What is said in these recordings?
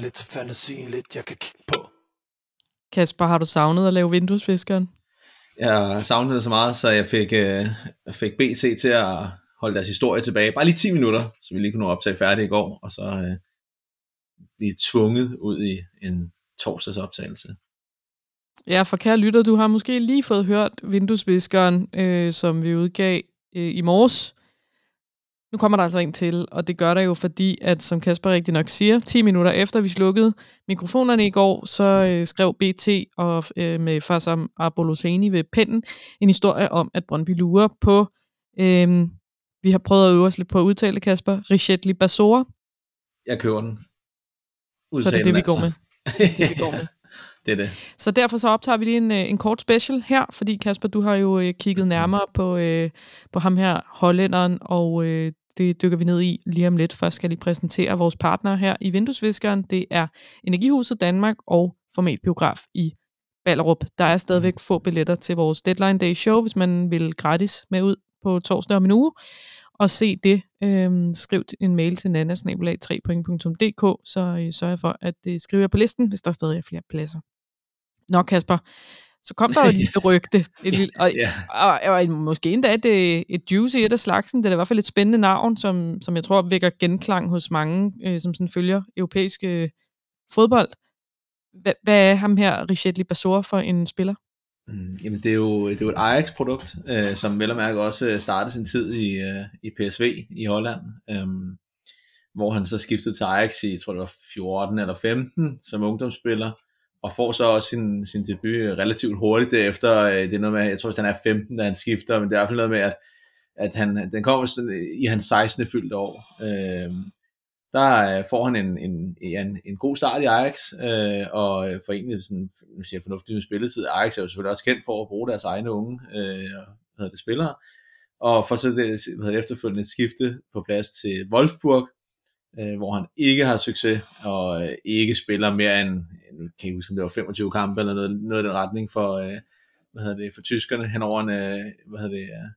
lidt til fantasien, lidt jeg kan kigge på. Kasper, har du savnet at lave vinduesfiskeren? Jeg savnede det så meget, så jeg fik, øh, fik BT til at holde deres historie tilbage. Bare lige 10 minutter, så vi lige kunne nå optage færdigt i går, og så øh, blive tvunget ud i en torsdags optagelse. Ja, for kære lytter, du har måske lige fået hørt vinduesviskeren, øh, som vi udgav øh, i morges. Nu kommer der altså en til, og det gør der jo, fordi at, som Kasper rigtig nok siger, 10 minutter efter vi slukkede mikrofonerne i går, så øh, skrev BT og øh, med Farsam Aboloseni ved pennen en historie om, at Brøndby lurer på, øh, vi har prøvet at øve os lidt på at udtale, Kasper, Richetli Basora. Jeg køber den. Udtalen, så det er det, vi går med. det, vi går med. det er det. Så derfor så optager vi lige en, øh, en kort special her, fordi Kasper, du har jo øh, kigget nærmere på, øh, på ham her, hollænderen, og øh, det dykker vi ned i lige om lidt. Først skal jeg lige præsentere vores partner her i Vinduesviskeren. Det er Energihuset Danmark og Format Biograf i Ballerup. Der er stadigvæk få billetter til vores Deadline Day show, hvis man vil gratis med ud på torsdag om en uge og se det. Øhm, skriv en mail til nannasnabelag3.dk, så øh, sørger jeg for, at det skriver på listen, hvis der stadig er flere pladser. Nå Kasper, så kom der jo et lille rygte. Et lille, og, yeah. og, og, og, måske endda et, øh, et juicy et af slagsen. Det er i hvert fald et spændende navn, som, som jeg tror vækker genklang hos mange, øh, som sådan følger europæisk øh, fodbold. Hva, hvad er ham her, Richetli Basor, for en spiller? Mm, jamen det er jo, det er jo et Ajax-produkt, øh, som vel og mærke også øh, startede sin tid i, øh, i PSV i Holland, øh, hvor han så skiftede til Ajax i, jeg tror det var 14 eller 15 som ungdomsspiller, og får så også sin, sin debut relativt hurtigt derefter. Øh, det er noget med, jeg tror, at han er 15, da han skifter, men det er i hvert fald noget med, at, at han, den kommer i hans 16. fyldte år. Øh, der øh, får han en, en, en, en god start i Ajax, øh, og øh, for egentlig sådan, nu siger fornuftig med spilletid. Ajax er jo selvfølgelig også kendt for at bruge deres egne unge øh, hvad det, spillere, og får så det, hvad det, efterfølgende et skifte på plads til Wolfsburg, øh, hvor han ikke har succes, og øh, ikke spiller mere end, nu kan jeg huske, om det var 25 kampe, eller noget, noget i den retning for, øh, hvad hedder det, for tyskerne hen over en, øh, hvad hedder det, øh,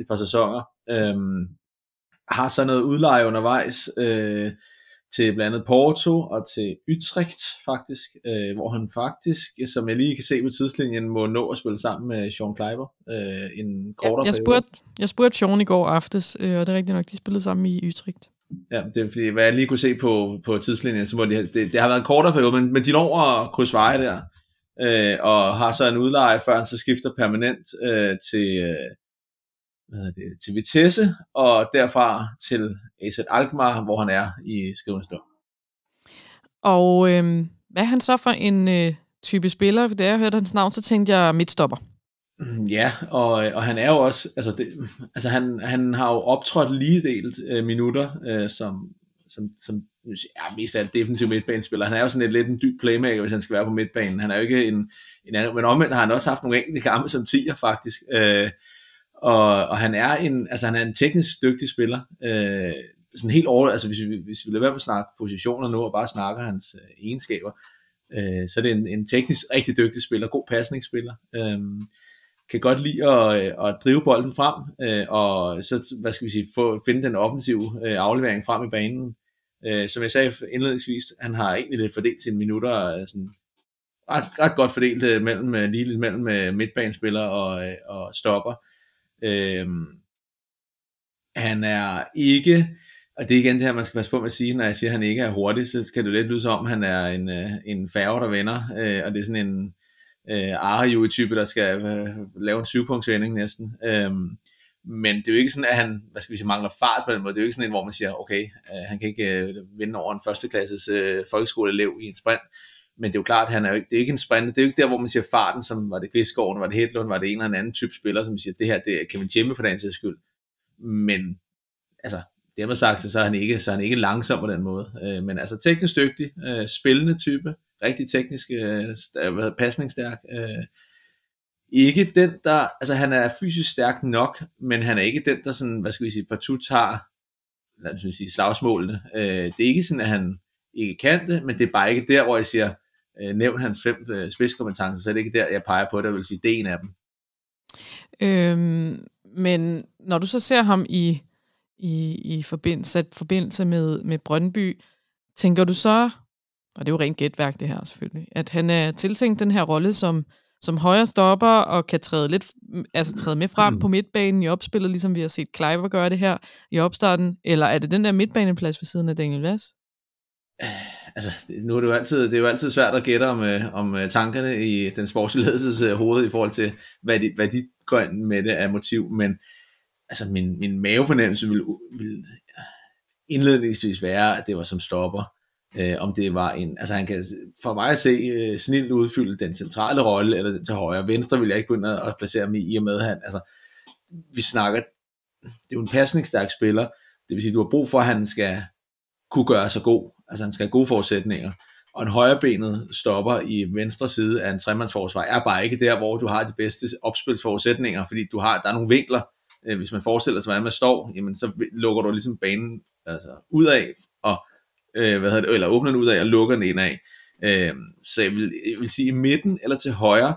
et par sæsoner. Øh, har så noget udleje undervejs øh, til blandt andet Porto og til Utrecht faktisk, øh, hvor han faktisk, som jeg lige kan se på tidslinjen, må nå at spille sammen med Sean Kleiber øh, en kortere ja, jeg spurgte, jeg spurgte Sean i går aftes, øh, og det er rigtigt nok, de spillede sammen i Utrecht. Ja, det er fordi, hvad jeg lige kunne se på, på tidslinjen, så må de, det, det har været en kortere periode, men, men de når at krydse veje der, øh, og har så en udleje, før han så skifter permanent øh, til, øh, hvad det, til Vitesse, og derfra til AZ Alkmaar, hvor han er i skrivende stund. Og øh, hvad er han så for en øh, type spiller? Da jeg hørte hans navn, så tænkte jeg midtstopper. Ja, og, og han er jo også, altså, det, altså han, han har jo optrådt lige delt øh, minutter, øh, som, som, som ja, mest af alt defensiv midtbanespiller. Han er jo sådan et lidt en dyb playmaker, hvis han skal være på midtbanen. Han er jo ikke en, en anden, men omvendt har han også haft nogle enkelte kampe som tiger faktisk. Øh, og, og han er en, altså han er en teknisk dygtig spiller. Øh, sådan helt over, altså hvis vi, hvis vi lader være med at snakke positioner nu, og bare snakker hans øh, egenskaber, øh, så er det en, en teknisk rigtig dygtig spiller, god pasningsspiller. Øh, kan godt lide at, øh, at drive bolden frem, øh, og så, hvad skal vi sige, få, finde den offensive øh, aflevering frem i banen. Som jeg sagde indledningsvis, han har egentlig lidt fordelt sine minutter, sådan, ret, ret godt fordelt mellem, lige lidt mellem midtbanespiller og, og stopper. Øh, han er ikke, og det er igen det her, man skal passe på med at sige, når jeg siger, at han ikke er hurtig, så kan det lidt lyde som om, han er en, en færge, der vender, øh, og det er sådan en øh, Arju-type, der skal øh, lave en syvpunktsvending næsten. Øh, men det er jo ikke sådan, at han hvad skal vi sige, mangler fart på den måde. Det er jo ikke sådan en, hvor man siger, okay, øh, han kan ikke øh, vinde over en førsteklasses øh, folkeskoleelev i en sprint. Men det er jo klart, at han er jo ikke, det er ikke en sprint. Det er jo ikke der, hvor man siger farten, som var det Kvistgården, var det Hedlund, var det en eller anden type spiller, som siger, det her det er Kevin Tjemme for den sags skyld. Men altså, dermed sagt, så er han ikke, så er han ikke langsom på den måde. Øh, men altså teknisk dygtig, øh, spillende type, rigtig teknisk, øh, pasningsstærk. Øh, ikke den, der, altså han er fysisk stærk nok, men han er ikke den, der sådan, hvad skal vi sige, partout tager, lad os sige, slagsmålene. Øh, det er ikke sådan, at han ikke kan det, men det er bare ikke der, hvor jeg siger, øh, nævn hans fem øh, spidskompetencer, så er det ikke der, jeg peger på det, vil sige, det er en af dem. Øhm, men når du så ser ham i, i, i forbindelse, forbindelse med, med Brøndby, Tænker du så, og det er jo rent gætværk det her selvfølgelig, at han er tiltænkt den her rolle som, som højre stopper og kan træde, lidt, altså træde med frem på midtbanen i opspillet, ligesom vi har set Kleiber gøre det her i opstarten, eller er det den der midtbaneplads ved siden af Daniel Vass? altså, nu er det jo altid, det er jo altid svært at gætte om, øh, om øh, tankerne i den sportslige ledelses øh, hoved i forhold til, hvad de, hvad de går ind med det af motiv, men altså min, min mavefornemmelse vil, vil indledningsvis være, at det var som stopper. Øh, om det var en, altså han kan for mig at se øh, snilt udfylde den centrale rolle, eller den til højre. Venstre vil jeg ikke begynde at placere mig i, og med han, altså vi snakker, det er jo en pasningsstærk spiller, det vil sige, du har brug for, at han skal kunne gøre sig god, altså han skal have gode forudsætninger, og en højrebenet stopper i venstre side af en tremandsforsvar er bare ikke der, hvor du har de bedste opspilsforudsætninger, fordi du har, der er nogle vinkler, øh, hvis man forestiller sig, hvordan man står, jamen så lukker du ligesom banen altså, ud af, øh, hvad hedder det, eller åbner den ud af og lukker den ind af. Øh, så jeg vil, jeg vil sige i midten eller til højre.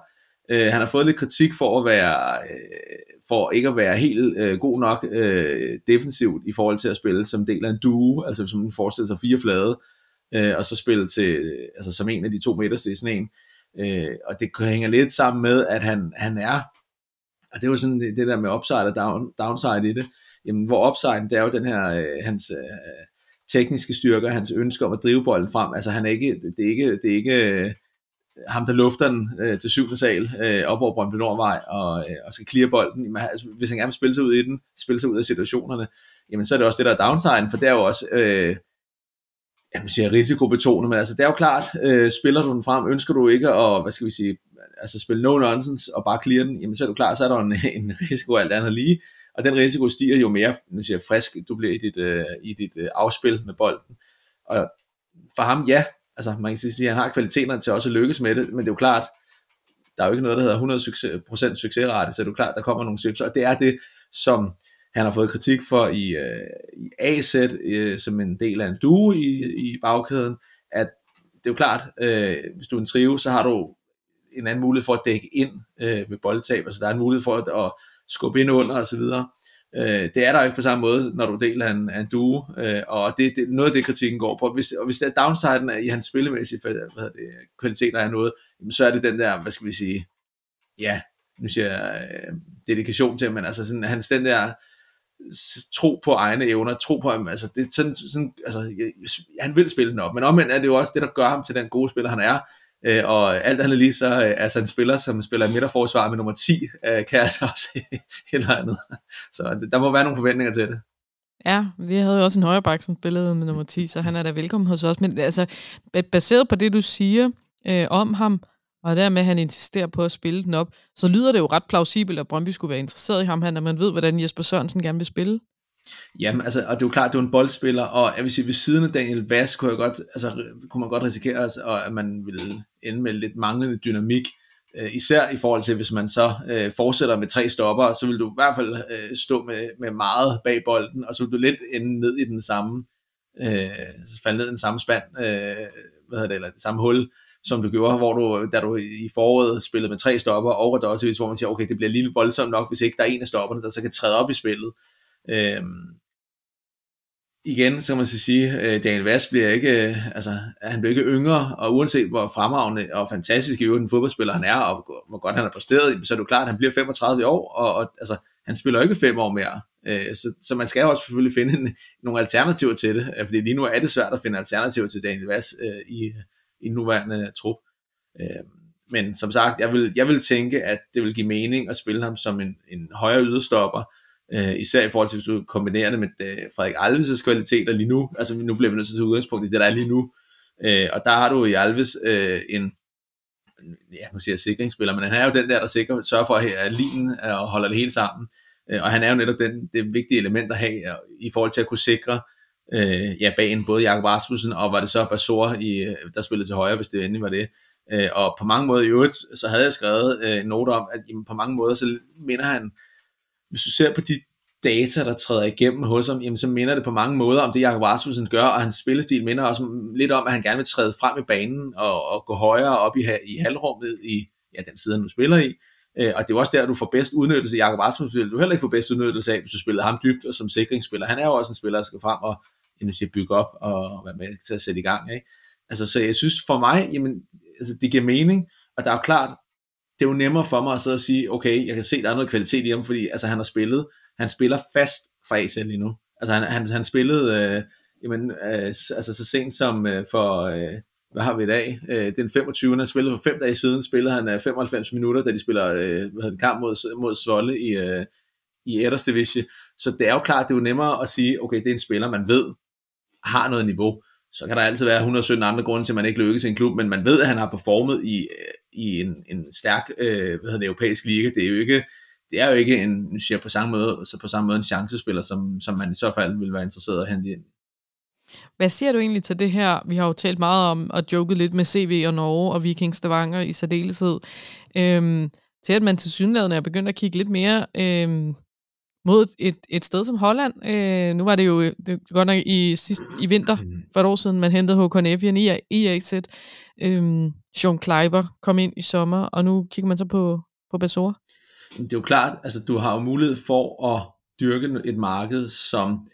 Øh, han har fået lidt kritik for at være, øh, for ikke at være helt øh, god nok øh, defensivt i forhold til at spille som del af en duo, altså som man forestiller sig fire flade, øh, og så spille til, altså som en af de to midterste i sådan en. Øh, og det hænger lidt sammen med, at han, han er, og det er jo sådan det, det der med upside og down, downside i det, jamen hvor upside, det er jo den her, øh, hans øh, tekniske styrker, hans ønske om at drive bolden frem, altså han er ikke, det er ikke, det er ikke øh, ham, der lufter den øh, til syvende sal øh, op over Brøndby Nordvej og, øh, og skal clear bolden. Jamen, altså, hvis han gerne vil spille sig ud i den, spille sig ud af situationerne, jamen så er det også det, der er downside, for det er jo også, øh, jamen, siger risikobetonet, men altså det er jo klart, øh, spiller du den frem, ønsker du ikke at, hvad skal vi sige, altså spille no nonsense og bare clear den, jamen så er du klar, så er der en, en risiko alt andet lige, og den risiko stiger jo mere, nu siger jeg, frisk du bliver i dit, øh, i dit øh, afspil med bolden. Og for ham, ja, altså man kan sige, at han har kvaliteterne til også at lykkes med det, men det er jo klart, der er jo ikke noget, der hedder 100% succes, succesrate, så det er jo klart, der kommer nogle svips, og det er det, som han har fået kritik for i, øh, i AZ, øh, som en del af en duo i, i bagkæden, at det er jo klart, øh, hvis du er en trio, så har du en anden mulighed for at dække ind øh, med boldtab, altså der er en mulighed for at, at skubbe ind under osv., Øh, det er der ikke på samme måde, når du deler en, en duo, øh, og det, det, noget af det kritikken går på. Hvis, og hvis der downsiden er i hans spillemæssige hvad det, kvaliteter er noget, så er det den der, hvad skal vi sige, ja, nu siger jeg, øh, dedikation til, men altså sådan, hans den der tro på egne evner, tro på ham, altså, det, sådan, sådan, altså, han vil spille den op, men omvendt er det jo også det, der gør ham til den gode spiller, han er, Øh, og alt andet lige så øh, altså en spiller, som spiller i midterforsvar med nummer 10, øh, kan altså også eller andet. Så der må være nogle forventninger til det. Ja, vi havde jo også en højreback, som spillede med nummer 10, så han er da velkommen hos os. Men altså, baseret på det, du siger øh, om ham, og dermed at han insisterer på at spille den op, så lyder det jo ret plausibelt, at Brøndby skulle være interesseret i ham, når man ved, hvordan Jesper Sørensen gerne vil spille. Jamen, altså, og det er jo klart, det er en boldspiller, og jeg vil sige, ved siden af Daniel Vass kunne, jeg godt, altså, kunne man godt risikere, altså, at man ville ende med lidt manglende dynamik, øh, især i forhold til, hvis man så øh, fortsætter med tre stopper, så vil du i hvert fald øh, stå med, med meget bag bolden, og så vil du lidt ende ned i den samme, øh, falde ned i den samme spand, øh, hvad hedder det, eller det samme hul, som du gjorde, hvor du, da du i foråret spillede med tre stopper, og der også, hvor man siger, okay, det bliver lige voldsomt nok, hvis ikke der er en af stopperne, der så kan træde op i spillet. Øhm, igen, så kan man så sige, øh, Daniel Vass bliver ikke, øh, altså, han bliver ikke yngre, og uanset hvor fremragende og fantastisk i øvrigt en fodboldspiller han er, og hvor godt han har præsteret, så er det jo klart, at han bliver 35 år, og, og altså, han spiller ikke fem år mere. Øh, så, så man skal også selvfølgelig finde en, nogle alternativer til det, øh, fordi lige nu er det svært at finde alternativer til Daniel Vass øh, i, i den nuværende trup. Øh, men som sagt, jeg vil, jeg vil tænke, at det vil give mening at spille ham som en, en højere yderstopper, Øh, især i forhold til, hvis du kombinerer det med øh, Frederik Alves' kvaliteter lige nu. Altså nu bliver vi nødt til at tage udgangspunkt i det, der er lige nu. Øh, og der har du i Alves øh, en, ja, nu siger jeg sikringsspiller, men han er jo den der, der sikrer, sørger for, at linen øh, og holder det hele sammen. Øh, og han er jo netop den, det vigtige element at have øh, i forhold til at kunne sikre øh, ja, bagen både Jakob Rasmussen og var det så Basor, i, øh, der spillede til højre, hvis det endelig var det. Øh, og på mange måder i øvrigt, så havde jeg skrevet øh, en note om, at jamen, på mange måder, så minder han hvis du ser på de data, der træder igennem hos ham, jamen, så minder det på mange måder om det, Jakob Rasmussen gør, og hans spillestil minder også lidt om, at han gerne vil træde frem i banen og, og gå højere op i, i halvrummet i ja, den side, han nu spiller i. Øh, og det er også der, du får bedst udnyttelse Jakob Rasmussen, vil du heller ikke få bedst udnyttelse af, hvis du spiller ham dybt og som sikringsspiller. Han er jo også en spiller, der skal frem og, end at bygge op og være med til at sætte i gang. Ikke? Altså, så jeg synes for mig, jamen, altså, det giver mening, og der er jo klart, det er jo nemmere for mig at sidde og sige, okay, jeg kan se, der er noget kvalitet i ham, fordi altså, han har spillet, han spiller fast for AC lige nu. Altså han, han, han spillede, øh, jamen, øh, altså så sent som øh, for, øh, hvad har vi i dag? Øh, den 25. han spillede for fem dage siden, spillede han øh, 95 minutter, da de spiller øh, hvad hedder kamp mod, mod Svolle i, øh, i Edders Division. Så det er jo klart, det er jo nemmere at sige, okay, det er en spiller, man ved har noget niveau. Så kan der altid være 117 andre grunde til, at man ikke lykkes i en klub, men man ved, at han har performet i, øh, i en, en stærk øh, hvad hedder det, europæisk liga. Det er jo ikke, det er jo ikke en, siger på samme måde, så på samme måde en chancespiller, som, som man i så fald vil være interesseret at hente ind. Hvad siger du egentlig til det her? Vi har jo talt meget om og joket lidt med CV og Norge og Viking Stavanger i særdeleshed. Øhm, til at man til synligheden er begyndt at kigge lidt mere øhm, mod et, et sted som Holland. Øh, nu var det jo det godt nok i, sidst, i vinter, for et år siden, man hentede Håkon Evian i, i AZ. Øhm, Sean Kleiber kom ind i sommer, og nu kigger man så på, på Basor. Det er jo klart, altså du har jo mulighed for at dyrke et marked, som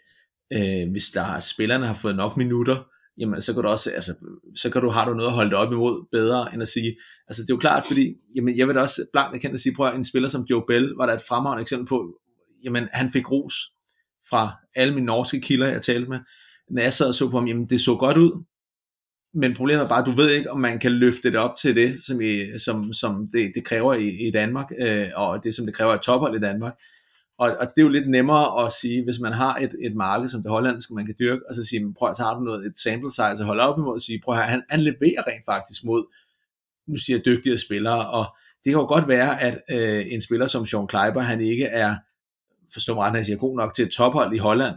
øh, hvis der spillerne har fået nok minutter, jamen så kan du også, altså, så kan du, har du noget at holde dig op imod bedre, end at sige, altså det er jo klart, fordi, jamen jeg vil da også blankt erkende at sige, prøv at en spiller som Joe Bell, var der et fremragende eksempel på, jamen han fik ros fra alle mine norske kilder, jeg talte med, når jeg sad og så på ham, jamen det så godt ud, men problemet er bare, at du ved ikke, om man kan løfte det op til det, som, i, som, som det, det kræver i, i Danmark, øh, og det, som det kræver i tophold i Danmark. Og, og det er jo lidt nemmere at sige, hvis man har et, et marked som det hollandske, man kan dyrke, og så sige, prøv at tage du noget, et sample size at holde op imod, og sige, prøv at han, han leverer rent faktisk mod, nu siger jeg, dygtige spillere, og det kan jo godt være, at øh, en spiller som Sean Kleiber, han ikke er, forstå mig ret, han siger, god nok til et tophold i Holland,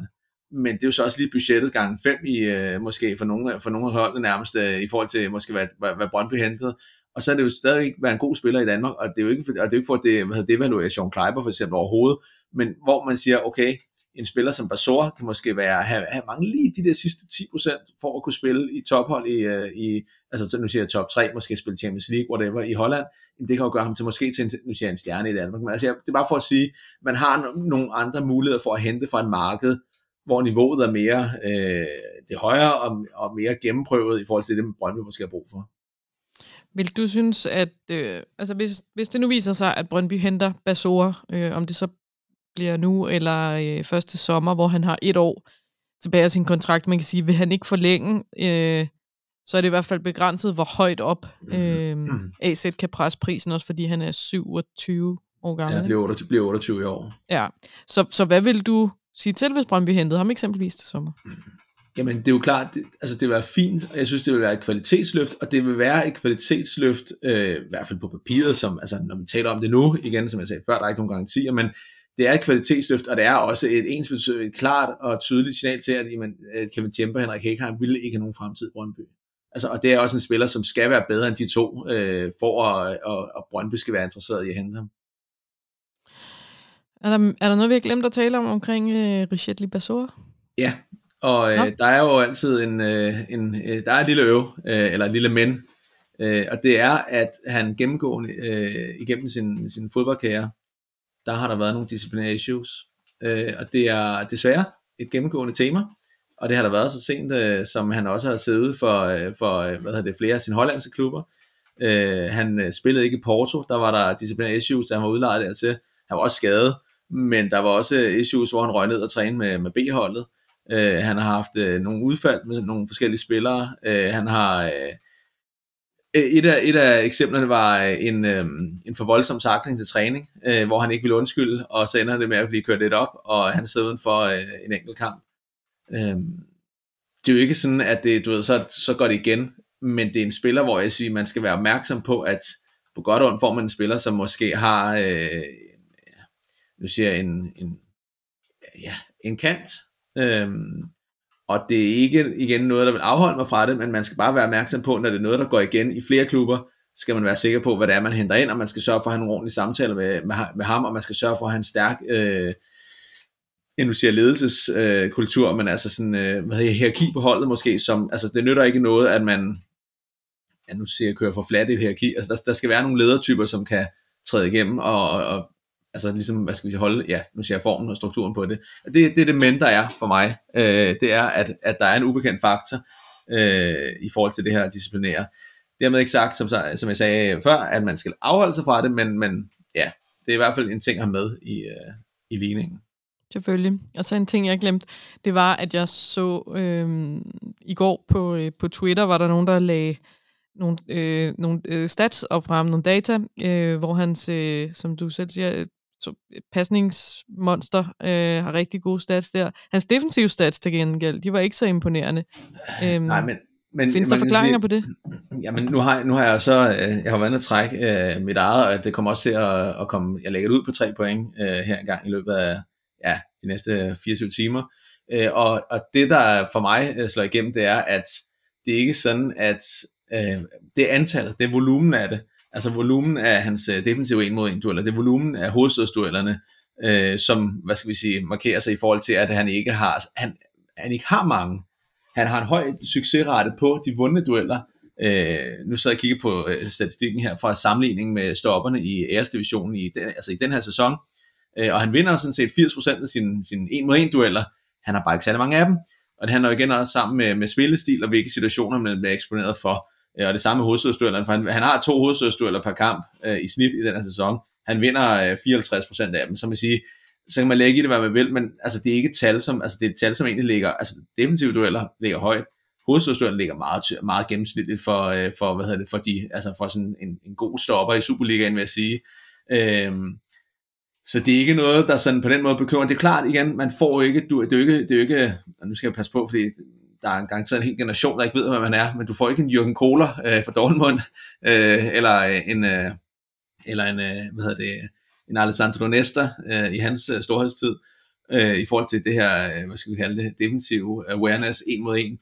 men det er jo så også lige budgettet gange 5 i, øh, måske for nogle, for nogle af holdene nærmest, øh, i forhold til måske hvad, hvad, hvad Brøndby hentede, og så er det jo stadig været en god spiller i Danmark, og det er jo ikke for, og det er ikke for, at det, hvad hedder, devaluere Sean Kleiber for eksempel overhovedet, men hvor man siger, okay, en spiller som Basor kan måske være, have, have mange lige de der sidste 10% for at kunne spille i tophold i, øh, i altså så nu siger jeg top 3, måske spille Champions League, whatever, i Holland, det kan jo gøre ham til måske til en, nu siger jeg en stjerne i Danmark, men altså, det er bare for at sige, man har nogle andre muligheder for at hente fra et marked, hvor niveauet er mere øh, det højere og, og mere gennemprøvet i forhold til det, Brøndby måske har brug for. Vil du synes, at øh, altså hvis, hvis det nu viser sig, at Brøndby henter Basora, øh, om det så bliver nu eller øh, første sommer, hvor han har et år tilbage af sin kontrakt, man kan sige, vil han ikke forlænge, øh, så er det i hvert fald begrænset, hvor højt op mhm. øh, AZ kan presse prisen, også fordi han er 27 år gammel. Ja, bliver 28, bliver 28 i år. Ja, så, så hvad vil du sige til, hvis Brøndby hentede ham eksempelvis til sommer? Jamen, det er jo klart, det, altså det vil være fint, og jeg synes, det vil være et kvalitetsløft, og det vil være et kvalitetsløft, øh, i hvert fald på papiret, som, altså når vi taler om det nu, igen, som jeg sagde før, der er ikke nogen garantier, men det er et kvalitetsløft, og det er også et, ens, et klart og tydeligt signal til, at jamen, øh, Kevin Tjemper og Henrik Hækheim ville ikke have nogen fremtid i Brøndby. Altså, og det er også en spiller, som skal være bedre end de to, øh, for at, at, at Brøndby skal være interesseret i at hente ham. Er der, er der noget, vi har glemt at tale om omkring øh, Richet Basor? Ja, og øh, der er jo altid en, øh, en øh, der er et lille øv, øh, eller et lille men, øh, og det er, at han gennemgående øh, igennem sin, sin fodboldkarriere, der har der været nogle disciplinære issues, øh, og det er desværre et gennemgående tema, og det har der været så sent, øh, som han også har siddet for, øh, for øh, hvad hedder det, flere af sine hollandske klubber. Øh, han øh, spillede ikke i Porto, der var der disciplinære issues, der han var udlejet dertil. Han var også skadet, men der var også issues, hvor han røg ned og trænede med, med B-holdet. Øh, han har haft øh, nogle udfald med nogle forskellige spillere. Øh, han har... Øh, et af, et af eksemplerne var øh, en, øh, en for voldsom takling til træning, øh, hvor han ikke ville undskylde, og så ender det med at blive kørt lidt op, og han sidder uden for øh, en enkelt kamp. Øh, det er jo ikke sådan, at det, du ved, så, så går det igen, men det er en spiller, hvor jeg siger, man skal være opmærksom på, at på godt og ondt får man en spiller, som måske har, øh, nu siger jeg, en, en, ja, en kant, Øhm, og det er ikke igen noget, der vil afholde mig fra det, men man skal bare være opmærksom på, når det er noget, der går igen i flere klubber, skal man være sikker på, hvad det er, man henter ind, og man skal sørge for at have nogle ordentlige samtaler med, med, med ham, og man skal sørge for at have en stærk, øh, nu siger ledelseskultur, øh, men altså sådan, øh, hvad hedder, hierarki på holdet måske, som, altså det nytter ikke noget, at man, ja, nu siger jeg, kører for flat i et hierarki, altså der, der skal være nogle ledertyper, som kan træde igennem og, og, og altså ligesom, hvad skal vi holde, ja, nu siger jeg formen og strukturen på det. Det, det er det men, der er for mig. Øh, det er, at, at der er en ubekendt faktor øh, i forhold til det her disciplinære. Dermed ikke sagt, som, som jeg sagde før, at man skal afholde sig fra det, men, men ja, det er i hvert fald en ting at have med i, øh, i ligningen. Selvfølgelig. Og så en ting, jeg glemte, det var, at jeg så øh, i går på, øh, på Twitter, var der nogen, der lagde nogle, øh, nogle øh, stats op frem, nogle data, øh, hvor hans, øh, som du selv siger, så pasningsmonster øh, har rigtig gode stats der. Hans defensive stats til gengæld, de var ikke så imponerende. Øhm, Nej, men, men findes der forklaringer sige, på det? Jamen, nu har, nu har jeg så, øh, jeg har været at trække øh, mit eget, og det kommer også til at, at komme, jeg lægger det ud på tre point øh, her engang i løbet af ja, de næste 24 timer. Øh, og, og det, der for mig øh, slår igennem, det er, at det er ikke sådan, at øh, det er antallet, det er volumen af det. Altså volumen af hans øh, defensive en mod en dueller, det er volumen af hovedstødsduellerne, øh, som, hvad skal vi sige, markerer sig i forhold til, at han ikke har, han, han ikke har mange. Han har en høj succesrate på de vundne dueller. Øh, nu så jeg kigger på øh, statistikken her fra sammenligning med stopperne i æresdivisionen i den, altså i den her sæson. Øh, og han vinder sådan set 80% af sine, sin 1 mod 1 dueller. Han har bare ikke særlig mange af dem. Og det handler jo igen også sammen med, med spillestil og hvilke situationer man bliver eksponeret for. Øh, og det samme med hovedstødsduellerne, for han, han har to hovedstødsdueller per kamp øh, i snit i den her sæson. Han vinder øh, 54% af dem, så man sige, så kan man lægge i det, hvad man vil, men altså, det er ikke et tal, som, altså, det er et tal, som egentlig ligger, altså defensive dueller ligger højt, hovedstødsduellen ligger meget, meget gennemsnitligt for, øh, for, hvad hedder det, for, de, altså for sådan en, en god stopper i Superligaen, vil jeg sige. Øhm, så det er ikke noget, der sådan på den måde bekymrer. Det er klart igen, man får ikke, du, det er jo ikke, det er jo ikke, nu skal jeg passe på, fordi der er en gang til en hel generation, der ikke ved, hvad man er, men du får ikke en Jürgen Kohler øh, fra Dortmund, øh, eller en, øh, eller en, øh, hvad hedder det, en Alessandro Nesta øh, i hans øh, storhedstid, øh, i forhold til det her, øh, hvad skal vi kalde det, defensive awareness en mod en,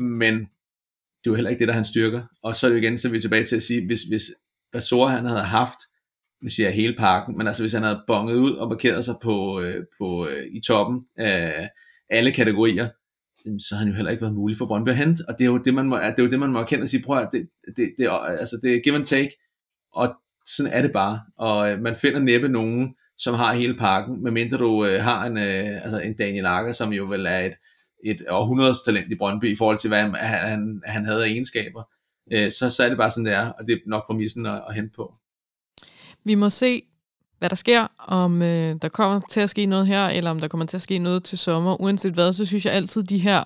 men det er jo heller ikke det, der han styrker. Og så er det igen, så er vi tilbage til at sige, hvis, hvis Basora han havde haft, nu siger jeg hele parken, men altså hvis han havde bonget ud og markeret sig på, øh, på, øh, i toppen af alle kategorier, så har han jo heller ikke været mulig for Brøndby at hente, og det er jo det, man må, det er jo det, man må erkende og sige, prøv at det, det, det, altså, det er give and take, og sådan er det bare, og øh, man finder næppe nogen, som har hele pakken, medmindre du øh, har en, øh, altså en Daniel Akker, som jo vel er et, et århundredes talent i Brøndby, i forhold til, hvad han, han, han havde af egenskaber, øh, så, så er det bare sådan, det er, og det er nok præmissen at, at hente på. Vi må se, hvad der sker, om øh, der kommer til at ske noget her, eller om der kommer til at ske noget til sommer. Uanset hvad, så synes jeg altid, de her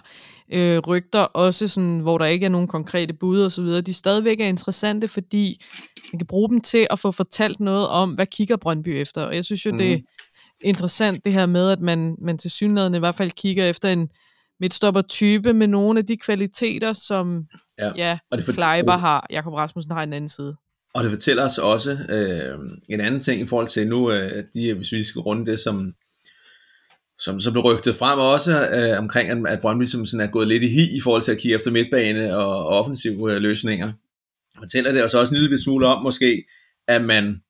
øh, rygter, også sådan, hvor der ikke er nogen konkrete bud og så videre, de stadigvæk er interessante, fordi man kan bruge dem til at få fortalt noget om, hvad kigger Brøndby efter. Og jeg synes jo, mm. det er mhm. interessant det her med, at man, man til synligheden i hvert fald kigger efter en midtstopper type med nogle af de kvaliteter, som ja, ja og det Kleiber har, Jakob Rasmussen har en anden side. Og det fortæller os også øh, en anden ting i forhold til nu, øh, de, hvis vi skal runde det, som, som, som blev rygtet frem også øh, omkring, at, at Brøndby som sådan er gået lidt i hi i forhold til at kigge efter midtbane og, og offensive øh, løsninger. Fortæller det os også en lille smule om måske, at man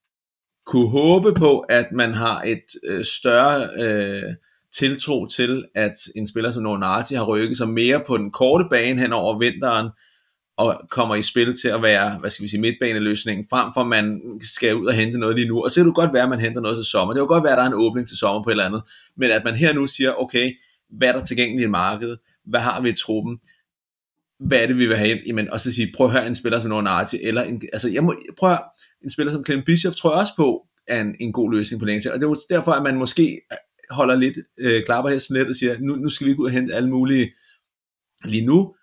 kunne håbe på, at man har et øh, større øh, tiltro til, at en spiller som Nornati har rykket sig mere på den korte bane hen over vinteren, og kommer i spil til at være, hvad skal vi sige, midtbaneløsningen, frem for at man skal ud og hente noget lige nu. Og så kan det godt være, at man henter noget til sommer. Det kan godt være, at der er en åbning til sommer på et eller andet. Men at man her nu siger, okay, hvad er der tilgængeligt i markedet? Hvad har vi i truppen? Hvad er det, vi vil have ind? Jamen, og så sige, prøv at høre en spiller som Nornati, eller en, altså, jeg må, prøv at høre, en spiller som Clem Bischoff, tror jeg også på, er en, en god løsning på længere Og det er derfor, at man måske holder lidt, øh, klapper hesten lidt og siger, nu, nu skal vi ikke ud og hente alle mulige lige nu,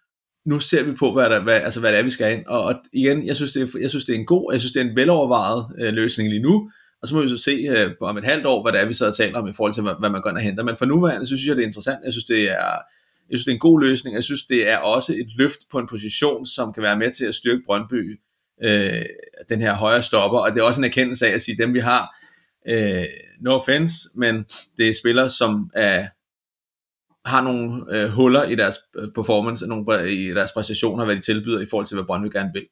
nu ser vi på, hvad, der, hvad, altså, hvad det er, vi skal ind. Og, og igen, jeg synes, det er, jeg synes, det er en god, jeg synes, det er en velovervejet øh, løsning lige nu. Og så må vi så se øh, om et halvt år, hvad det er, vi så taler om i forhold til, hvad, hvad man går ind og henter. Men for nuværende, så synes jeg, det er interessant. Jeg synes, det er, jeg synes, det er en god løsning. Jeg synes, det er også et løft på en position, som kan være med til at styrke Brøndby, øh, den her højre stopper. Og det er også en erkendelse af at sige, dem vi har, øh, no offense, men det er spillere, som er har nogle øh, huller i deres øh, performance, og nogle, i deres præstationer, hvad de tilbyder i forhold til, hvad Brøndby gerne vil.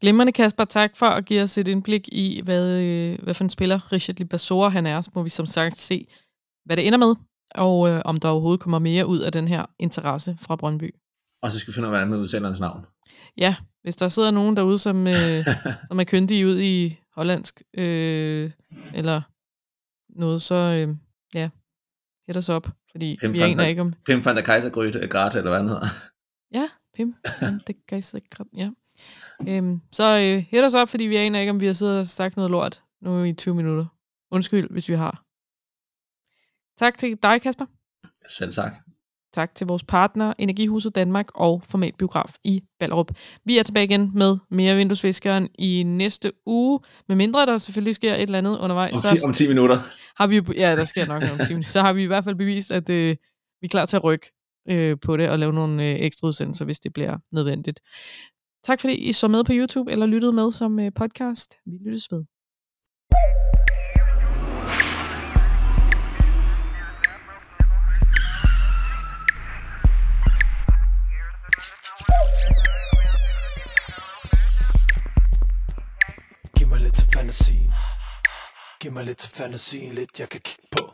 Glimmerne Kasper, tak for at give os et indblik i, hvad, øh, hvad for en spiller Richard Libassor han er. Så må vi som sagt se, hvad det ender med, og øh, om der overhovedet kommer mere ud af den her interesse fra Brøndby. Og så skal vi finde ud af, hvordan man udtaler hans navn. Ja, hvis der sidder nogen derude, som, øh, som er kyndige ud i hollandsk, øh, eller noget, så øh, ja, hit os op, fordi Pim vi van aner der- ikke om... Pim van der Kaisergrøt Grat, eller hvad han hedder. Ja, Pim, kan jeg sikkert, ja. Øhm, så øh, hit os op, fordi vi aner ikke, om vi har siddet og sagt noget lort nu i 20 minutter. Undskyld, hvis vi har. Tak til dig, Kasper. Selv tak. Tak til vores partner, Energihuset Danmark og Format Biograf i Ballerup. Vi er tilbage igen med mere Vinduesviskeren i næste uge. Med mindre der selvfølgelig sker et eller andet undervejs, Om 10, så om 10 minutter. har vi, ja, der sker nok om 10 minutter. Så har vi i hvert fald bevist, at øh, vi er klar til at rykke øh, på det og lave nogle øh, ekstra udsendelser, hvis det bliver nødvendigt. Tak fordi I så med på YouTube eller lyttede med som øh, podcast. Vi lyttes ved. Fantasien. Giv mig lidt til fantasien Lidt jeg kan kigge på.